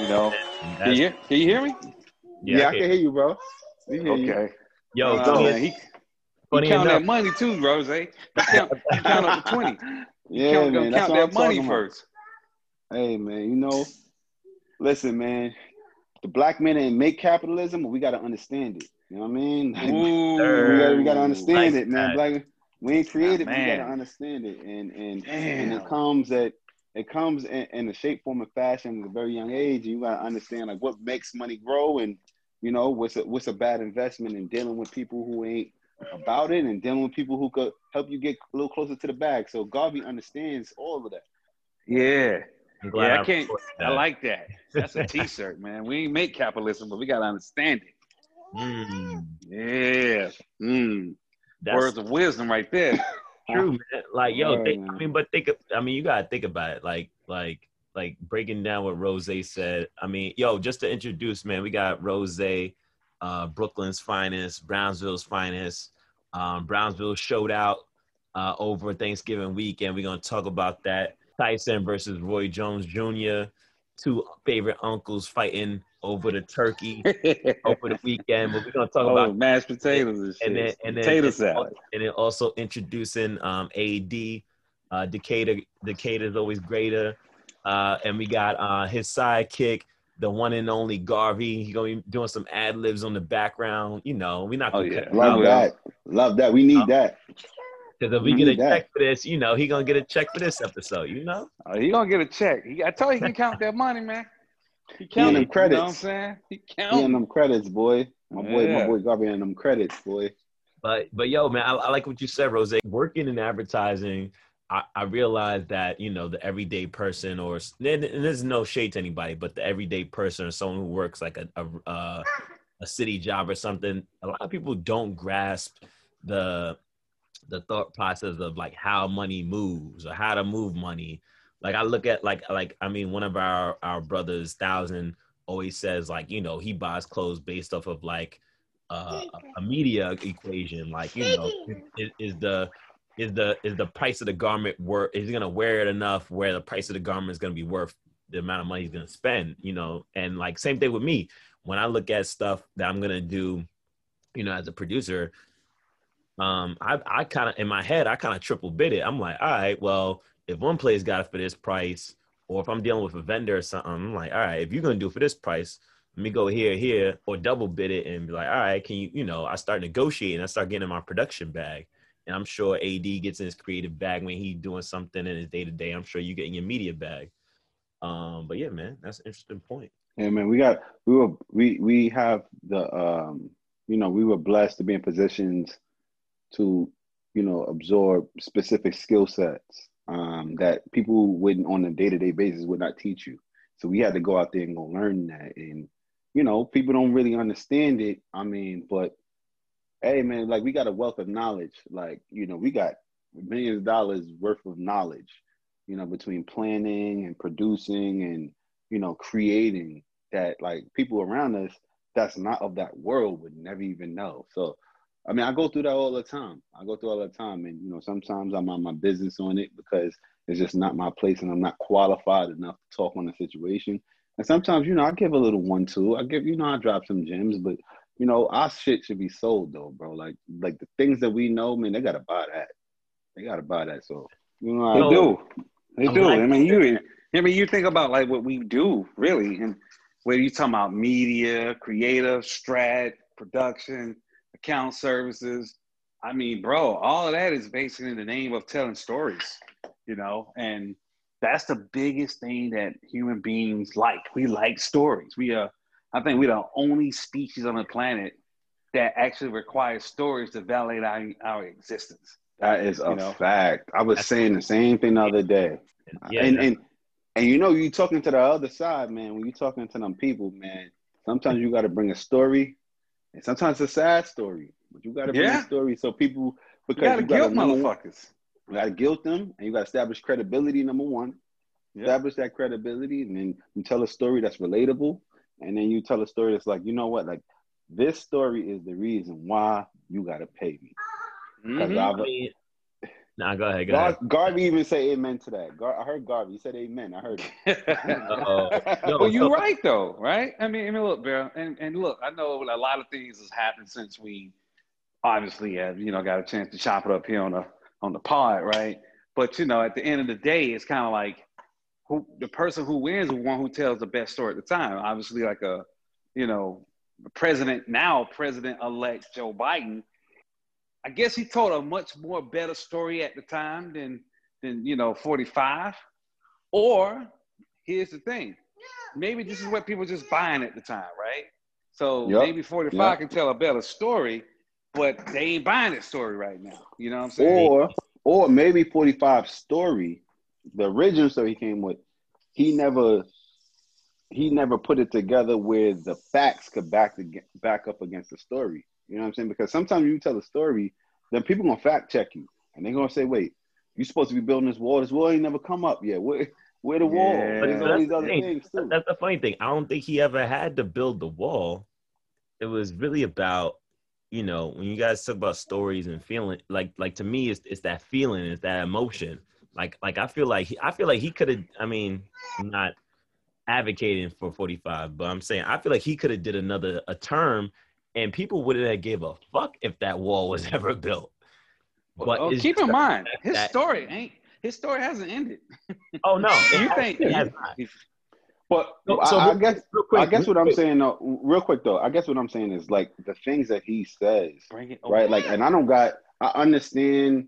You know, can you, can you hear me? Yeah, I can hear you, bro. We hear you. Okay. Yo, Uh, man, he, he funny count enough, that money too, Rose. He count, he count up to 20. Yeah, count, man. That's count that money talking about. first. Hey, man, you know, listen, man. The black men ain't make capitalism, but we got to understand it. You know what I mean? Like, we got to understand Like it, man. that. Black, we ain't created, we got to understand it, and and and it comes at it comes in, in a shape, form, and fashion at a very young age. You got to understand like what makes money grow, and you know what's a, what's a bad investment in dealing with people who ain't about it, and dealing with people who could help you get a little closer to the bag. So Garvey understands all of that. Yeah. I'm glad Yeah, I can't. recorded I like that. That's a T-shirt, man. We ain't make capitalism, but we gotta understand it. Mm, Yeah. Mm. that's Words of wisdom, right there. true, man. Like, yo, Word, think, man. I mean, but think, of, I mean, you gotta think about it. Like, like, like breaking down what Rose said. I mean, yo, just to introduce, man, we got Rose, uh, Brooklyn's finest, Brownsville's finest. Um, Brownsville showed out uh, over Thanksgiving weekend. We're gonna talk about that. Tyson versus Roy Jones Jr. Two favorite uncles fighting over the turkey over the weekend. But we're gonna talk oh, about mashed potatoes and shit. and then and then Potato salad. and then also introducing um AD uh Decatur Decatur's always greater uh and we got uh his sidekick the one and only Garvey he gonna be doing some ad libs on the background you know we're not Oh, gonna yeah. Love will. that. Love that. We need that. because if we we get a that. check for this you know he gonna get a check for this episode you know Oh, he gonna get a check. He, I told you he can count that money, man. He counting count them it. You know what I'm saying? He He and them credits, boy. My boy, my boy Garvey and them credits, boy. But but yo, man, I, I like what you said, Rose. Working in advertising, I, I realized that you know the everyday person, or and there's no shade to anybody, but the everyday person or someone who works like a a, uh, a city job or something, a lot of people don't grasp the the thought process of like how money moves or how to move money. Like I look at like like I mean, one of our our brothers, Thousand, always says like you know he buys clothes based off of like uh, a media equation. Like you know, is, is the is the is the price of the garment worth? Is he gonna wear it enough where the price of the garment is gonna be worth the amount of money he's gonna spend? You know, and like same thing with me. When I look at stuff that I'm gonna do, you know, as a producer, um, I I kind of in my head I kind of triple bid it. I'm like, all right, well, if one place got it for this price, or if I'm dealing with a vendor or something, I'm like, all right, if you're gonna do it for this price, let me go here, here, or double bid it and be like, all right, can you, you know, I start negotiating, I start getting in my production bag. And I'm sure AD gets in his creative bag when he's doing something in his day to day. I'm sure you get in your media bag. Um, but yeah, man, that's an interesting point. Yeah, man, we got we were we we have the um you know we were blessed to be in positions to you know absorb specific skill sets um that people wouldn't on a day to day basis would not teach you. So we had to go out there and go learn that, and you know people don't really understand it. I mean, but hey, man, like we got a wealth of knowledge. Like you know we got millions of dollars worth of knowledge. You know between planning and producing and you know creating that like people around us that's not of that world would never even know. So, I mean, I go through that all the time. I go through all the time, and you know, sometimes I'm on my business on it because it's just not my place, and I'm not qualified enough to talk on the situation. And sometimes, you know, I give a little one two. I give, you know, I drop some gems, but you know, our shit should be sold though, bro. Like, like the things that we know, man, they gotta buy that. They gotta buy that. So, you know, They I, do. They do. I mean, you. I mean, you think about like what we do, really, and whether you talking about media, creative, strat, production, account services. I mean, bro, all of that is basically in the name of telling stories, you know, and that's the biggest thing that human beings like. We like stories. We are, I think, we're the only species on the planet that actually requires stories to validate our, our existence. that is a You know? fact. I was saying the same thing the other day. Yeah, and, that's- and and you know, you talking to the other side, man. When you talking to them people, man, sometimes you got to bring a story, and sometimes it's a sad story. But you got to bring Yeah. a story so people You because gotta you gotta guilt know- motherfuckers. You got to guilt them, and you got to establish credibility. Number one, Yeah. establish that credibility, and then you tell a story that's relatable, and then you tell a story that's like, you know what, like this story is the reason why you got to pay me. Because Mhm. I I've nah, go ahead. Go ahead. Garvey even say amen to that. Gar- I heard Garvey. He said amen. I heard it. Uh-oh. No, well, you're so- right though, right? I mean, I mean, look, Bill, and and look, I know a lot of things has happened since we obviously have you know got a chance to chop it up here on the on the pod, right? But you know, at the end of the day, it's kind of like who the person who wins is the one who tells the best story at the time. Obviously, like a you know, president now president elect Joe Biden. I guess he told a much more better story at the time than than you know 45. Or here's the thing, maybe this is what people just buying at the time, right? So Yep. maybe 45 Yep. can tell a better story, but they ain't buying that story right now. You know what I'm saying? Or or maybe 45 story, the original story he came with, he never he never put it together where the facts could back the, back up against the story. You know what I'm saying? Because sometimes you tell a story, then people gonna fact check you, and they're gonna say, "Wait, you supposed to be building this wall? This wall ain't never come up yet. Where, where the wall? Yeah. There's But all that's these the other thing. things too." That's the funny thing. I don't think he ever had to build the wall. It was really about, you know, when you guys talk about stories and feeling, like, like to me, it's it's that feeling, it's that emotion. Like, like I feel like he, I feel like he could have. I mean, I'm not advocating for 45, but I'm saying I feel like he could have did another a term, and people wouldn't have gave a fuck if that wall was ever built. But Oh, keep in mind, his that- story ain't his story hasn't ended. Oh no! You think? it has not. But So- I, so I real- guess quick, I guess real what I'm quick. saying though, real quick though, I guess what I'm saying is like the things that he says, Bring it right? Like, and I don't got, I understand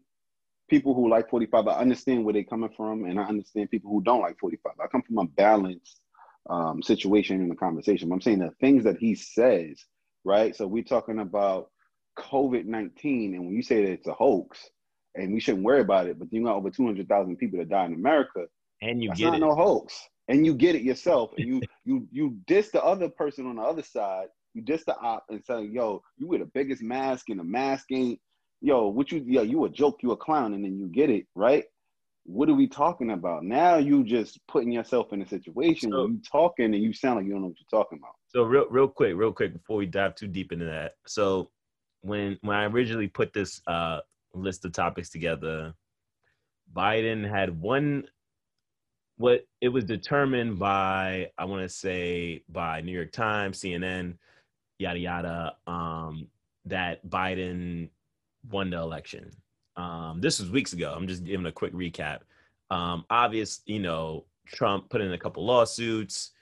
people who like 45. I understand where they're coming from, and I understand people who don't like 45. I come from a balanced um, situation in the conversation. But I'm saying the things that he says, right? So we're talking about COVID 19, and when you say that it's a hoax, and we shouldn't worry about it, but you got over 200,000 people that die in America. and you get not it. no hoax. And you get it yourself. And you you you diss the other person on the other side. You diss the op and say, yo, you wear the biggest mask and the mask ain't yo, what you yo, you a joke, you a clown, and then you get it, right? What are we talking about? Now you just putting yourself in a situation So- where you talking and you sound like you don't know what you're talking about. So real, real quick, real quick before we dive too deep into that. So when when I originally put this uh, list of topics together, Biden had one. What it was determined by, I want to say by New York Times, CNN, yada yada. Um, that Biden won the election. Um, this was weeks ago. I'm just giving a quick recap. Um, obvious, you know, Trump put in a couple lawsuits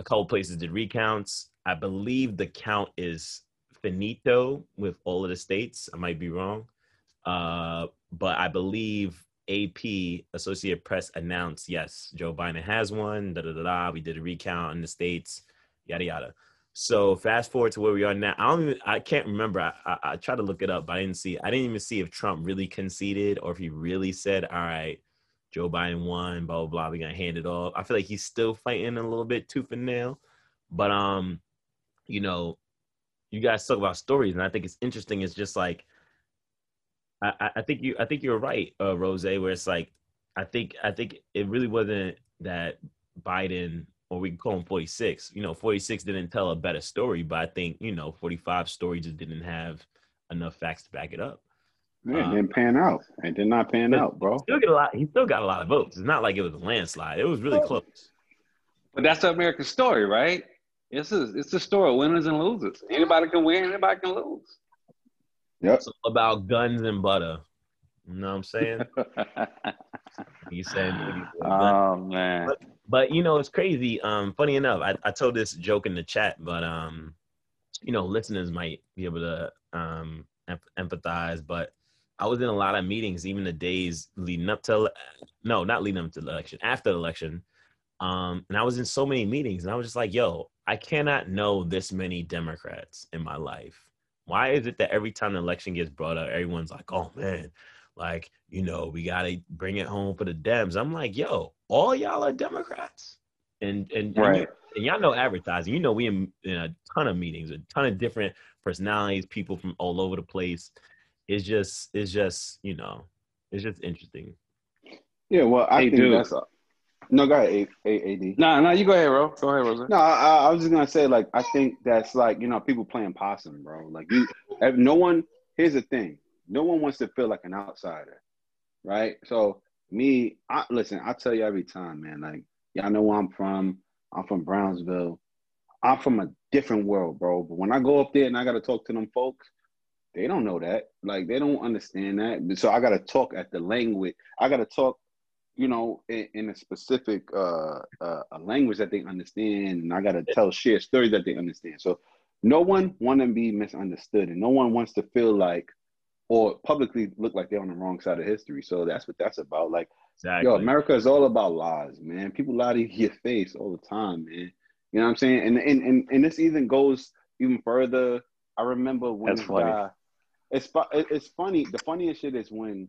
a couple places did recounts. I believe the count is finito with all of the states. I might be wrong. Uh, but I believe AP, Associated Press, announced yes, Joe Biden has one. Da da da da. We did a recount in the states. Yada yada. So fast forward to where we are now. I don't even. I can't remember. I, I, I tried to look it up, but I didn't see. I didn't even see if Trump really conceded or if he really said, "All right, Joe Biden won, blah blah blah. We're gonna hand it off. I feel like he's still fighting a little bit tooth and nail. But um, you know, you guys talk about stories, and I think it's interesting. It's just like I- I think you I think you're right, uh, Rose, where it's like I think I think it really wasn't that Biden or we can call him 46. You know, 46 didn't tell a better story, but I think, you know, 45 story just didn't have enough facts to back it up. Yeah, Um, it didn't pan out. It did not pan out, bro. Still get a lot. He still got a lot of votes. It's not like it was a landslide. It was really close. But that's the American story, right? It's a, it's the story of winners and losers. Anybody can win, anybody can lose. Yep. It's all about guns and butter. You know what I'm saying? You saying oh man. But you know, it's crazy. Um, funny enough, I, I told this joke in the chat, but um, you know, listeners might be able to um em- empathize. But I was in a lot of meetings, even the days leading up to no, not leading up to the election, after the election. Um, and I was in so many meetings, and I was just like, "Yo, I cannot know this many Democrats in my life. Why is it that every time the election gets brought up, everyone's like, "Oh man, like you know, we gotta bring it home for the Dems." I'm like, "Yo, all y'all are Democrats," and and, and, you- Right. and y'all know advertising. You know, we in, in a ton of meetings, a ton of different personalities, people from all over the place. It's just, it's just, you know, It's just interesting. Yeah, well, I Hey, think dude. that's a, no. Go ahead, A- A- AD. No, no, you go ahead, bro. Go ahead, Rosa. No, I, I was just gonna say, like, I think that's like, you know, people playing possum, bro. Like, you, no one. Here's the thing: no one wants to feel like an outsider, right? So, me, I listen. I tell you every time, man. Like, y'all know where I'm from. I'm from Brownsville. I'm from a different world, bro. But when I go up there and I gotta talk to them folks, they don't know that. Like, they don't understand that. So I gotta talk at the language. I gotta talk you know, in, in a specific uh, uh, a language that they understand, and I got to tell share stories that they understand. So no one want to be misunderstood, and no one wants to feel like or publicly look like they're on the wrong side of history. So that's what that's about. Like, Exactly. yo, America is all about lies, man. People lie to your face all the time, man. You know what I'm saying? And and and, and this even goes even further. I remember when That's funny. guy. It's it's funny. The funniest shit is when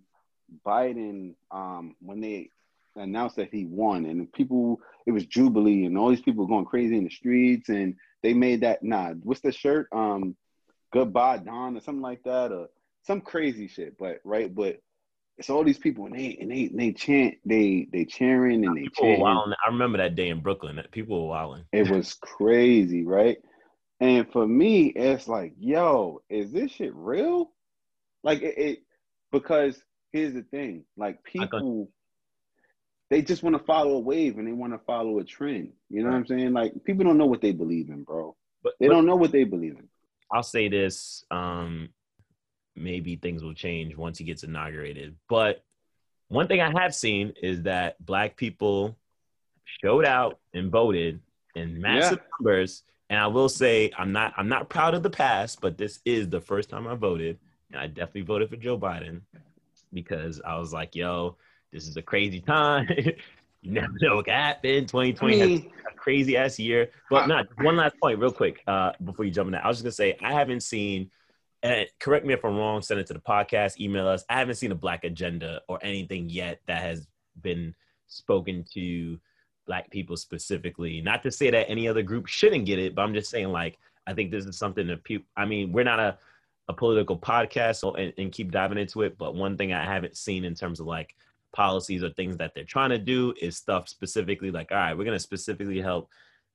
Biden, um, when they announced that he won, and people, it was jubilee, and all these people going crazy in the streets, and they made that. Nah, what's the shirt? Um, goodbye Don or something like that, or some crazy shit. But right, but it's all these people, and they and they they chant, they they cheering and they People chanting. wilding. I remember that day in Brooklyn. People were wilding. It was crazy, right? And for me, it's like, yo, is this shit real? Like it, it because here's the thing, like people they just want to follow a wave and they want to follow a trend. You know what I'm saying? Like people don't know what they believe in, bro. But, They but don't know what they believe in. I'll say this: um, maybe things will change once he gets inaugurated. But one thing I have seen is that black people showed out and voted in massive numbers. And I will say, I'm not I'm not proud of the past, but this is the first time I voted, and I definitely voted for Joe Biden because I was like, "Yo, this is a crazy time." you never know what can happen. 2020 has a crazy ass year. But I- not one last point, real quick, uh, before you jump in that. I was just gonna say I haven't seen and correct me if I'm wrong, send it to the podcast, email us. I haven't seen a black agenda or anything yet that has been spoken to black people specifically. Not to say that any other group shouldn't get it, but I'm just saying like I think this is something that people I mean, we're not a a political podcast so, and, and keep diving into it, but one thing I haven't seen in terms of like policies or things that they're trying to do is stuff specifically like, all right, we're gonna specifically help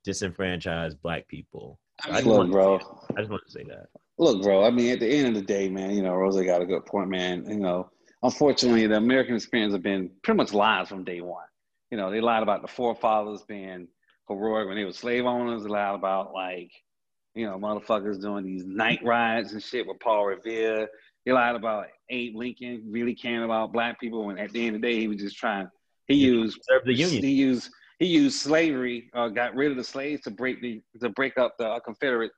disenfranchise black people. I just, Look, want, bro. I just want to say that. Look, bro. I mean, at the end of the day, man, you know, Rosa got a good point, man. You know, unfortunately, the American experience have been pretty much lies from day one. You know, they lied about the forefathers being heroic when they were slave owners. They lied about like, you know, motherfuckers doing these night rides and shit with Paul Revere. They lied about Abe Lincoln really caring about black people when at the end of the day he was just trying. He used Serve the union. He used he used slavery, uh, got rid of the slaves to break the to break up the uh, Confederate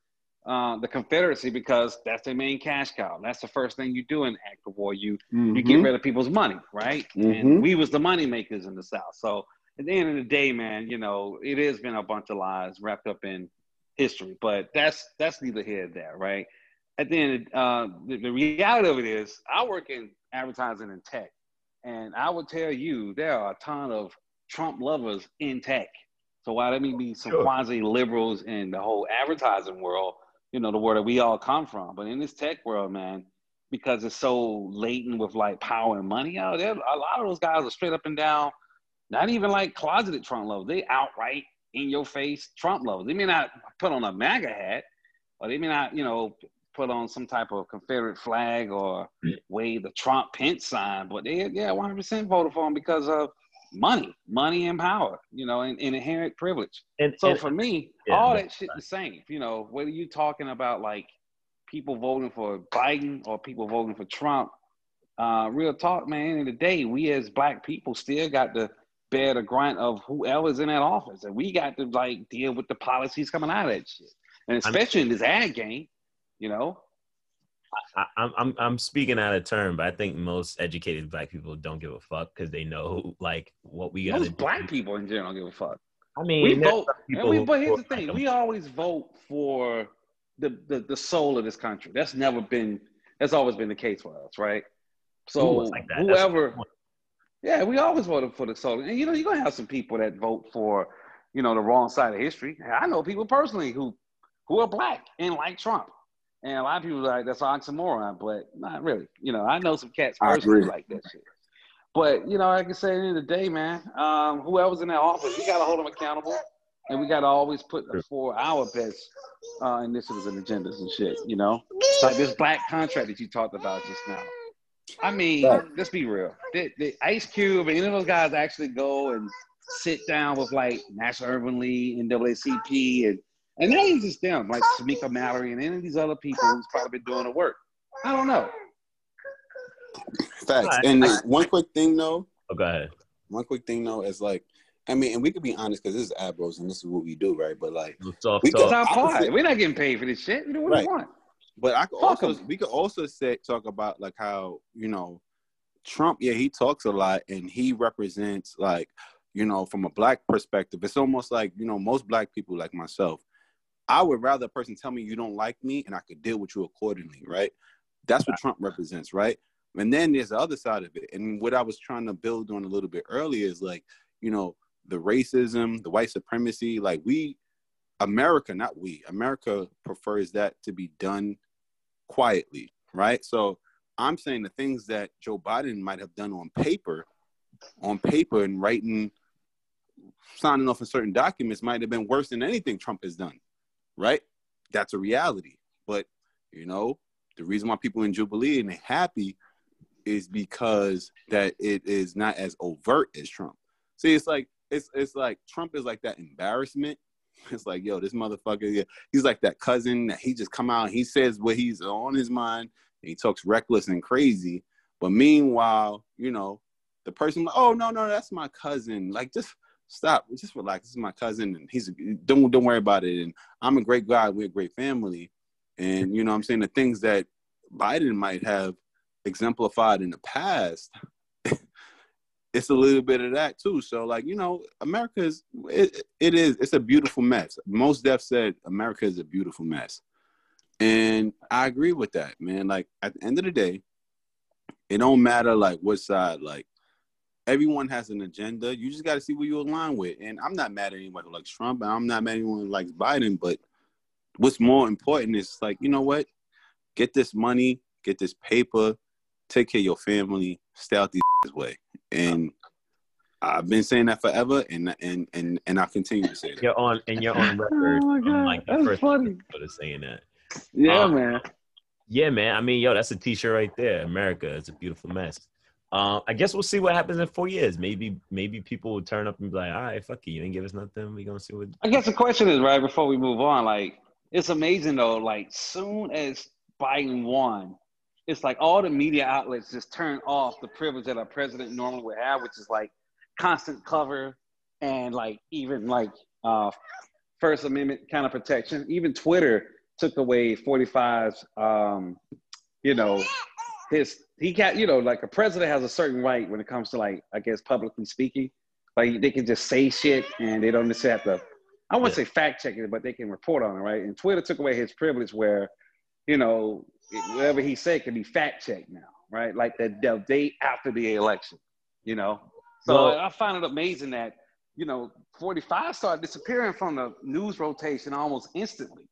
uh, the Confederacy because that's their main cash cow. That's the first thing you do in act of war. You you get Mhm. rid of people's money, right? Mhm. And we was the money makers in the South. So at the end of the day, man, you know, it has been a bunch of lies wrapped up in history. But that's that's neither here nor there, right? At the end, uh, the, the reality of it is, I work in advertising and tech, and I would tell you there are a ton of Trump lovers in tech. So while there may be some Sure. quasi liberals in the whole advertising world, you know, the world that we all come from, but in this tech world, man, because it's so latent with like power and money out there, a lot of those guys are straight up and down, not even like closeted Trump lovers. They outright in your face Trump lovers. They may not put on a MAGA hat, or they may not, you know, put on some type of Confederate flag or mm. wave the Trump Pence sign, but they yeah, 100% voted for him because of money, money and power, you know, and, and inherent privilege. And, So and- for me, Yeah, all that shit the same. You know, whether you talking about like people voting for Biden or people voting for Trump, uh, real talk, man. In the day, we as black people still got to bear the grunt of whoever's in that office, and we got to like deal with the policies coming out of that shit, and especially in this ad game. You know, I, I'm I'm I'm speaking out of turn, but I think most educated black people don't give a fuck because they know like what we got. most black people in general don't give a fuck. I mean, we vote, and we, but here's the thing: we always vote for the, the the soul of this country. That's never been. That's always been the case for us, right? So like that. Whoever, yeah, we always voted for the soul, and you know, you're gonna have some people that vote for, you know, the wrong side of history. I know people personally who who are black and like Trump, and a lot of people are like that's oxymoron, but not really. You know, I know some cats personally like that shit. But you know, like I say, at the end of the day, man, um, whoever's in that office, we gotta hold them accountable, and we gotta always put for our best uh, initiatives and agendas and shit. You know, like this black contract that you talked about just now. I mean, let's be real. The, the Ice Cube and any of those guys actually go and sit down with like National Urban League, NAACP, and and not even just them, like Tamika Mallory and any of these other people who's probably been doing the work. I don't know. Facts. And one quick thing though. Oh, go ahead. One quick thing though is like, I mean, and we could be honest because this is Abros and this is what we do, right? But like, talk, we could, talk. We're not getting paid for this shit. We do what right. we want. But I could also we could also say talk about like how you know Trump. Yeah, he talks a lot and he represents like you know from a black perspective. It's almost like you know most black people like myself. I would rather a person tell me you don't like me and I could deal with you accordingly, right? That's what Trump represents, right? And then there's the other side of it. And what I was trying to build on a little bit earlier is like, you know, the racism, the white supremacy, like we, America, not we, America prefers that to be done quietly, right? So I'm saying the things that Joe Biden might have done on paper, on paper and writing, signing off on certain documents might have been worse than anything Trump has done, right? That's a reality. But, you know, the reason why people in Jubilee and they're happy is because that it is not as overt as Trump. See, it's like it's it's like Trump is like that embarrassment. It's like, yo, this motherfucker, yeah, he's like that cousin that he just come out, he says what he's on his mind, he talks reckless and crazy. But meanwhile, you know, the person, like, oh no, no, that's my cousin. Like, just stop, just relax. This is my cousin, and he's don't don't worry about it. And I'm a great guy. We're a great family. And you know, I'm saying the things that Biden might have exemplified in the past, it's a little bit of that too. So like, you know, America is it, it is it's a beautiful mess. Mos Def said America is a beautiful mess. And I agree with that, man. Like at the end of the day, it don't matter like what side, like everyone has an agenda. You just gotta see what you align with. And I'm not mad at anyone who likes Trump, and I'm not mad at anyone who likes Biden, but what's more important is like, you know what? Get this money, get this paper, take care of your family, stay out these way. And I've been saying that forever, and and and and I continue to say that. You're on and you're on record. oh like the that's first funny. for saying that. Yeah, um, man. Yeah, man. I mean, yo, that's a T-shirt right there. America is a beautiful mess. Um, I guess we'll see what happens in four years. Maybe, maybe people will turn up and be like, "All right, fuck you, you didn't give us nothing. We gonna see what." I guess the question is right before we move on. Like, it's amazing though. Like, soon as Biden won, it's like all the media outlets just turn off the privilege that a president normally would have, which is like constant cover and like even like uh, First Amendment kind of protection. Even Twitter took away 45's, um, you know, his he got you know like a president has a certain right when it comes to like I guess publicly speaking, like they can just say shit and they don't necessarily have to. I wouldn't say fact check it, but they can report on it, right? And Twitter took away his privilege where, you know, whatever he said can be fact checked now, right? Like the, the day after the election, you know. So well, I find it amazing that you know 45 started disappearing from the news rotation almost instantly.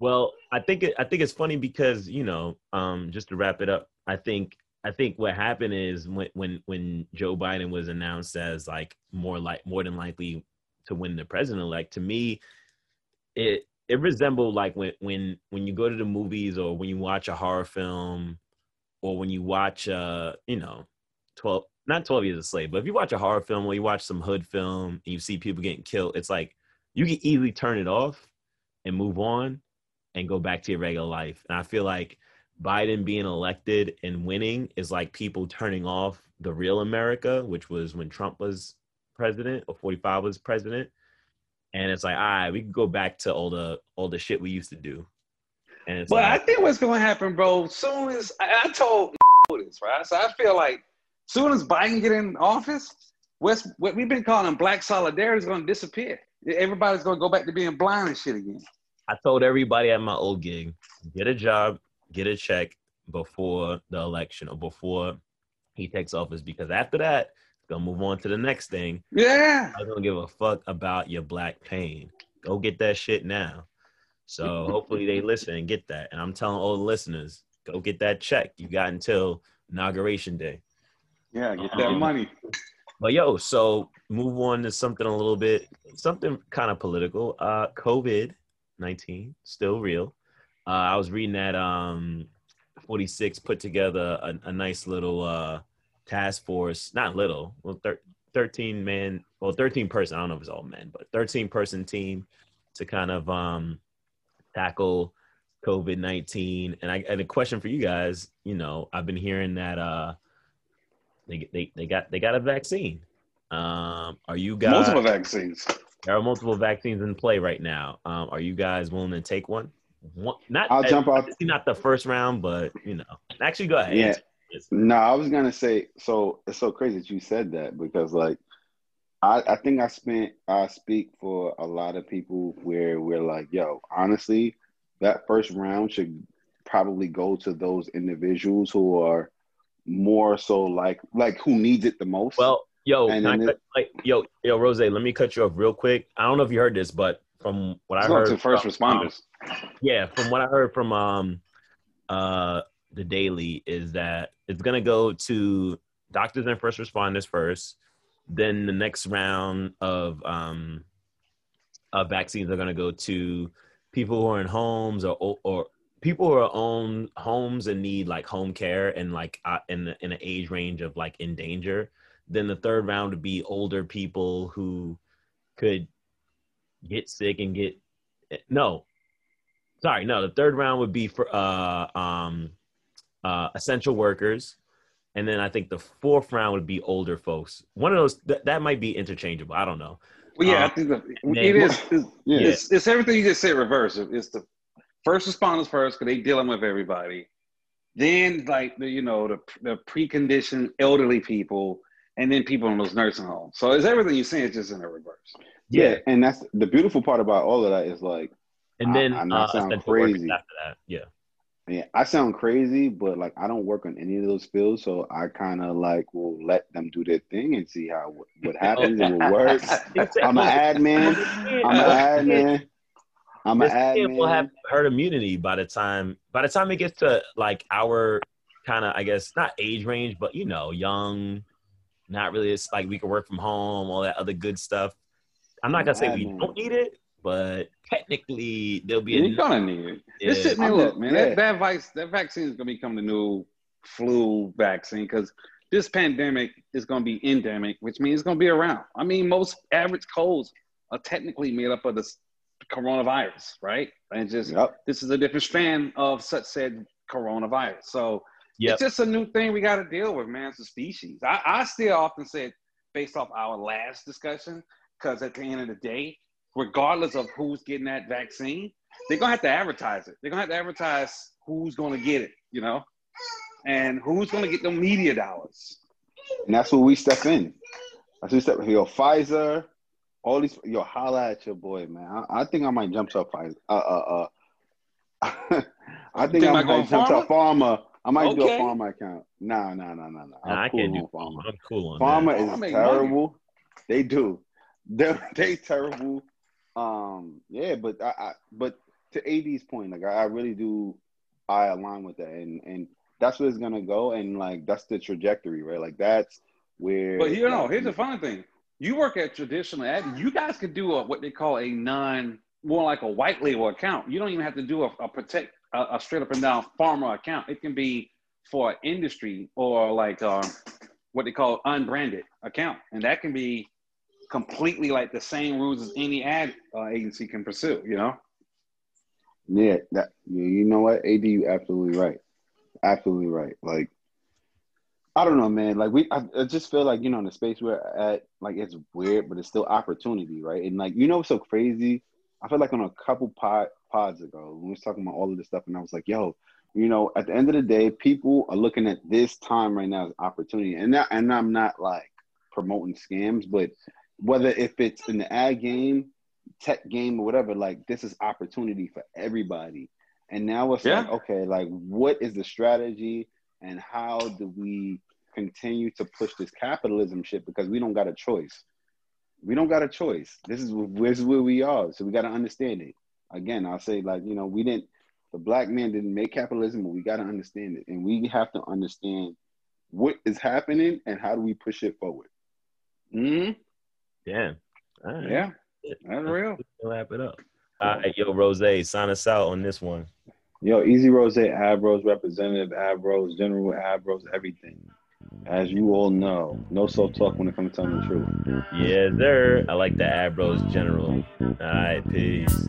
Well, I think it, I think it's funny because you know, um, just to wrap it up, I think I think what happened is when when when Joe Biden was announced as like more like more than likely to win the president elect, to me, it it resembled like when when when you go to the movies or when you watch a horror film or when you watch uh you know 12 not 12 years a slave but if you watch a horror film or you watch some hood film and you see people getting killed it's like you can easily turn it off and move on and go back to your regular life. And i feel like biden being elected and winning is like people turning off the real america which was when trump was president or 45 was president and it's like, all right, we can go back to all the all the shit we used to do. And it's but like, I think what's gonna happen, bro. Soon as I, I told this, right? So I feel like soon as Biden get in office, West what we've been calling black solidarity is gonna disappear. Everybody's gonna go back to being blind and shit again. I told everybody at my old gig, get a job, get a check before the election or before he takes office because after that Gonna move on to the next thing. Yeah. I don't give a fuck about your black pain. Go get that shit now. So hopefully they listen and get that. And I'm telling all the listeners, go get that check. You got until inauguration day. Yeah, get that Um, money. But yo, so move on to something a little bit, something kind of political. Uh, COVID nineteen still real. Uh, I was reading that um, forty six put together a, a nice little uh task force, not little, well, thir- thirteen man, well, thirteen person. I don't know if it's all men, but thirteen person team to kind of um tackle COVID nineteen. And I and a question for you guys. You know, I've been hearing that uh they they they got they got a vaccine. Um, are you guys? Multiple vaccines. There are multiple vaccines in play right now. Um, are you guys willing to take one? One not I'll eh, jump off- Not the first round, but you know. Actually, go ahead. Yeah. No, I was gonna say. So it's so crazy that you said that because, like, I I think I spent I speak for a lot of people where we're like, yo, honestly, that first round should probably go to those individuals who are more so like like who needs it the most. Well, yo, And can I then like, yo, yo, Rose, let me cut you off real quick. I don't know if you heard this, but from what I heard, to first from, um, responders. yeah, from what I heard from um uh the Daily is that it's gonna go to doctors and first responders first. Then the next round of um of vaccines are gonna go to people who are in homes or or people who are own homes and need like home care and like uh, in the, in an age range of like in danger. Then the third round would be older people who could get sick and get no sorry no the third round would be for uh um uh essential workers and then i think the fourth round would be older folks one of those that, that might be interchangeable i don't know Well, yeah, uh, I think the, it is. It's, yeah, it's, it's everything you just said. Reverse. It's the first responders first because they dealing with everybody. Then, like the you know the the preconditioned elderly people, and then people in those nursing homes. So it's everything you're saying. It's just in a reverse. Yeah, and that's the beautiful part about all of that is like, and then I know uh, I sound crazy. after that yeah yeah, I sound crazy, but like I don't work on any of those fields, so I kind of like will let them do their thing and see how what happens and what works. I'm an admin. I'm an admin. I'm an this kid will have herd immunity by the time by the time it gets to like our kind of I guess not age range, but you know, young, not really. It's like we can work from home, all that other good stuff. I'm not gonna say we don't need it, but technically there'll be You're a gonna need it. Yeah. It's sitting there. Look, man, yeah. that that, vice, that vaccine is gonna become the new flu vaccine because this pandemic is gonna be endemic, which means it's gonna be around. I mean, most average colds are technically made up of this coronavirus, right? And just Yep. this is a different strand of such said coronavirus. So Yep. it's just a new thing we got to deal with, man. It's a species. I, I still often said, based off our last discussion, because at the end of the day, regardless of who's getting that vaccine, they're gonna have to advertise it. They're gonna have to advertise who's gonna get it, you know, and who's gonna get the media dollars. And that's where we step in. That's where we step. Yo, Pfizer, all these. Yo, holla at your boy, man. I, I think I might jump to Pfizer. Uh, uh, uh. I think, think I about going might jump to a pharma. I might do a Okay. pharma account. Nah, nah, nah, nah, nah. Nah, I I'm cool can't do on pharma. I'm cool on Pharma that. Pharma is make terrible. They do. They they terrible. Um, yeah, but I, I but to AD's point, like I, I really do I align with that and and that's where it's gonna go and like that's the trajectory, right? Like that's where But you know, like, here's the funny thing: you work at traditional ad. You guys could do a what they call a non, more like a white label account. You don't even have to do a, a protect a, a straight up and down pharma account. It can be for industry or like uh, what they call unbranded account, and that can be completely like the same rules as any ad uh, agency can pursue. You know. Yeah, that you know what, AD, you absolutely right, absolutely right. Like, I don't know, man. Like we, I, I just feel like you know, in the space we're at, like it's weird, but it's still opportunity, right? And like, you know, what's so crazy. I feel like on a couple pod pods ago, when we was talking about all of this stuff, and I was like, yo, you know, at the end of the day, people are looking at this time right now as opportunity, and that, and I'm not like promoting scams, but whether if it's in the ad game tech game or whatever, like this is opportunity for everybody. And now it's Yeah. like, okay, like what is the strategy and how do we continue to push this capitalism shit because we don't got a choice. We don't got a choice. This is this is where we are. So we got to understand it. Again, I'll say like, you know, we didn't the black man didn't make capitalism, but we got to understand it. And we have to understand what is happening and how do we push it forward. Mm-hmm. Yeah. Right. Yeah. That's real. Wrap it up. All right, yo, Rose, sign us out on this one. Yo, Easy Rose, Abros, Representative Abros, General Abros, everything. As you all know, no soft talk when it comes to telling the truth. Yeah, there. I like the Abros General. All right, peace.